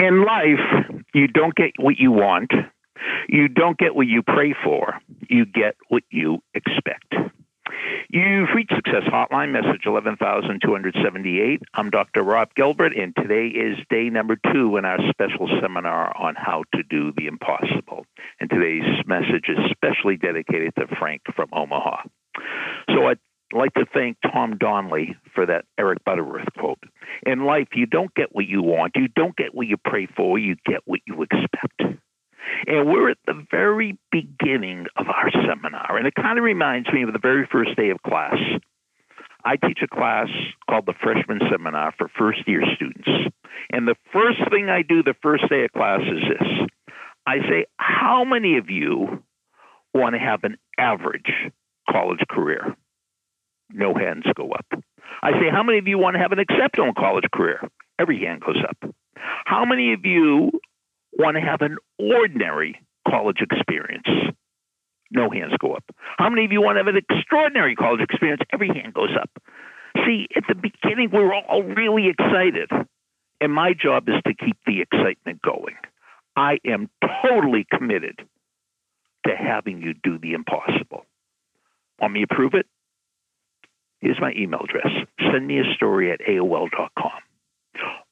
In life, you don't get what you want. You don't get what you pray for. You get what you expect. You've reached Success Hotline, message 11278. I'm Dr. Rob Gilbert, and today is day number two in our special seminar on how to do the impossible. And today's message is specially dedicated to Frank from Omaha. So I'd like to thank Tom Donnelly for that Eric Butterworth quote. In life, you don't get what you want, you don't get what you pray for, you get what you expect. And we're at the very beginning of our seminar, and it kind of reminds me of the very first day of class. I teach a class called the Freshman Seminar for first year students. And the first thing I do the first day of class is this I say, How many of you want to have an average college career? No hands go up. I say, How many of you want to have an exceptional college career? Every hand goes up. How many of you want to have an ordinary college experience? No hands go up. How many of you want to have an extraordinary college experience? Every hand goes up. See, at the beginning, we were all really excited. And my job is to keep the excitement going. I am totally committed to having you do the impossible. Want me to prove it? Here's my email address. Send me a story at AOL.com.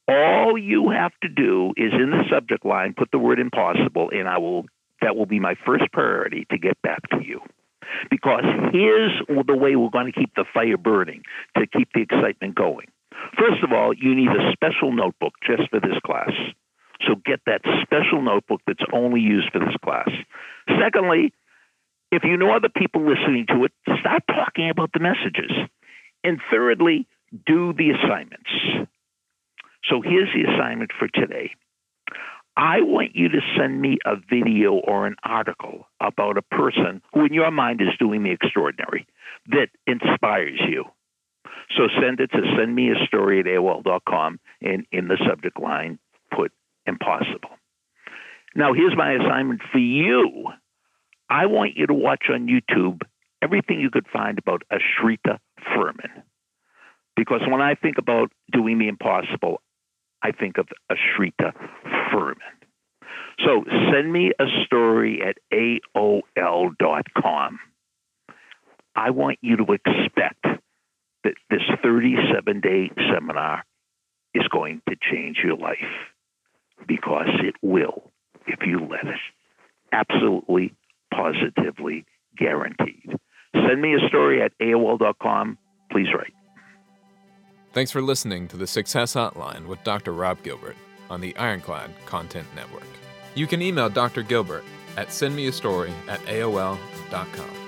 All you have to do is in the subject line put the word impossible, and I will that will be my first priority to get back to you. Because here's the way we're going to keep the fire burning, to keep the excitement going. First of all, you need a special notebook just for this class. So get that special notebook that's only used for this class. Secondly, if you know other people listening to it, start talking about the messages. And thirdly, do the assignments. So here's the assignment for today. I want you to send me a video or an article about a person who, in your mind, is doing the extraordinary that inspires you. So send it to send me a story at AOL.com and in the subject line, put impossible. Now, here's my assignment for you. I want you to watch on YouTube everything you could find about Ashrita Furman. Because when I think about doing the impossible, I think of Ashrita Furman. So send me a story at AOL.com. I want you to expect that this 37 day seminar is going to change your life because it will if you let it. Absolutely, positively guaranteed. Send me a story at AOL.com. Please write. Thanks for listening to the Success Hotline with Dr. Rob Gilbert on the Ironclad Content Network. You can email Dr. Gilbert at sendmeastory at AOL.com.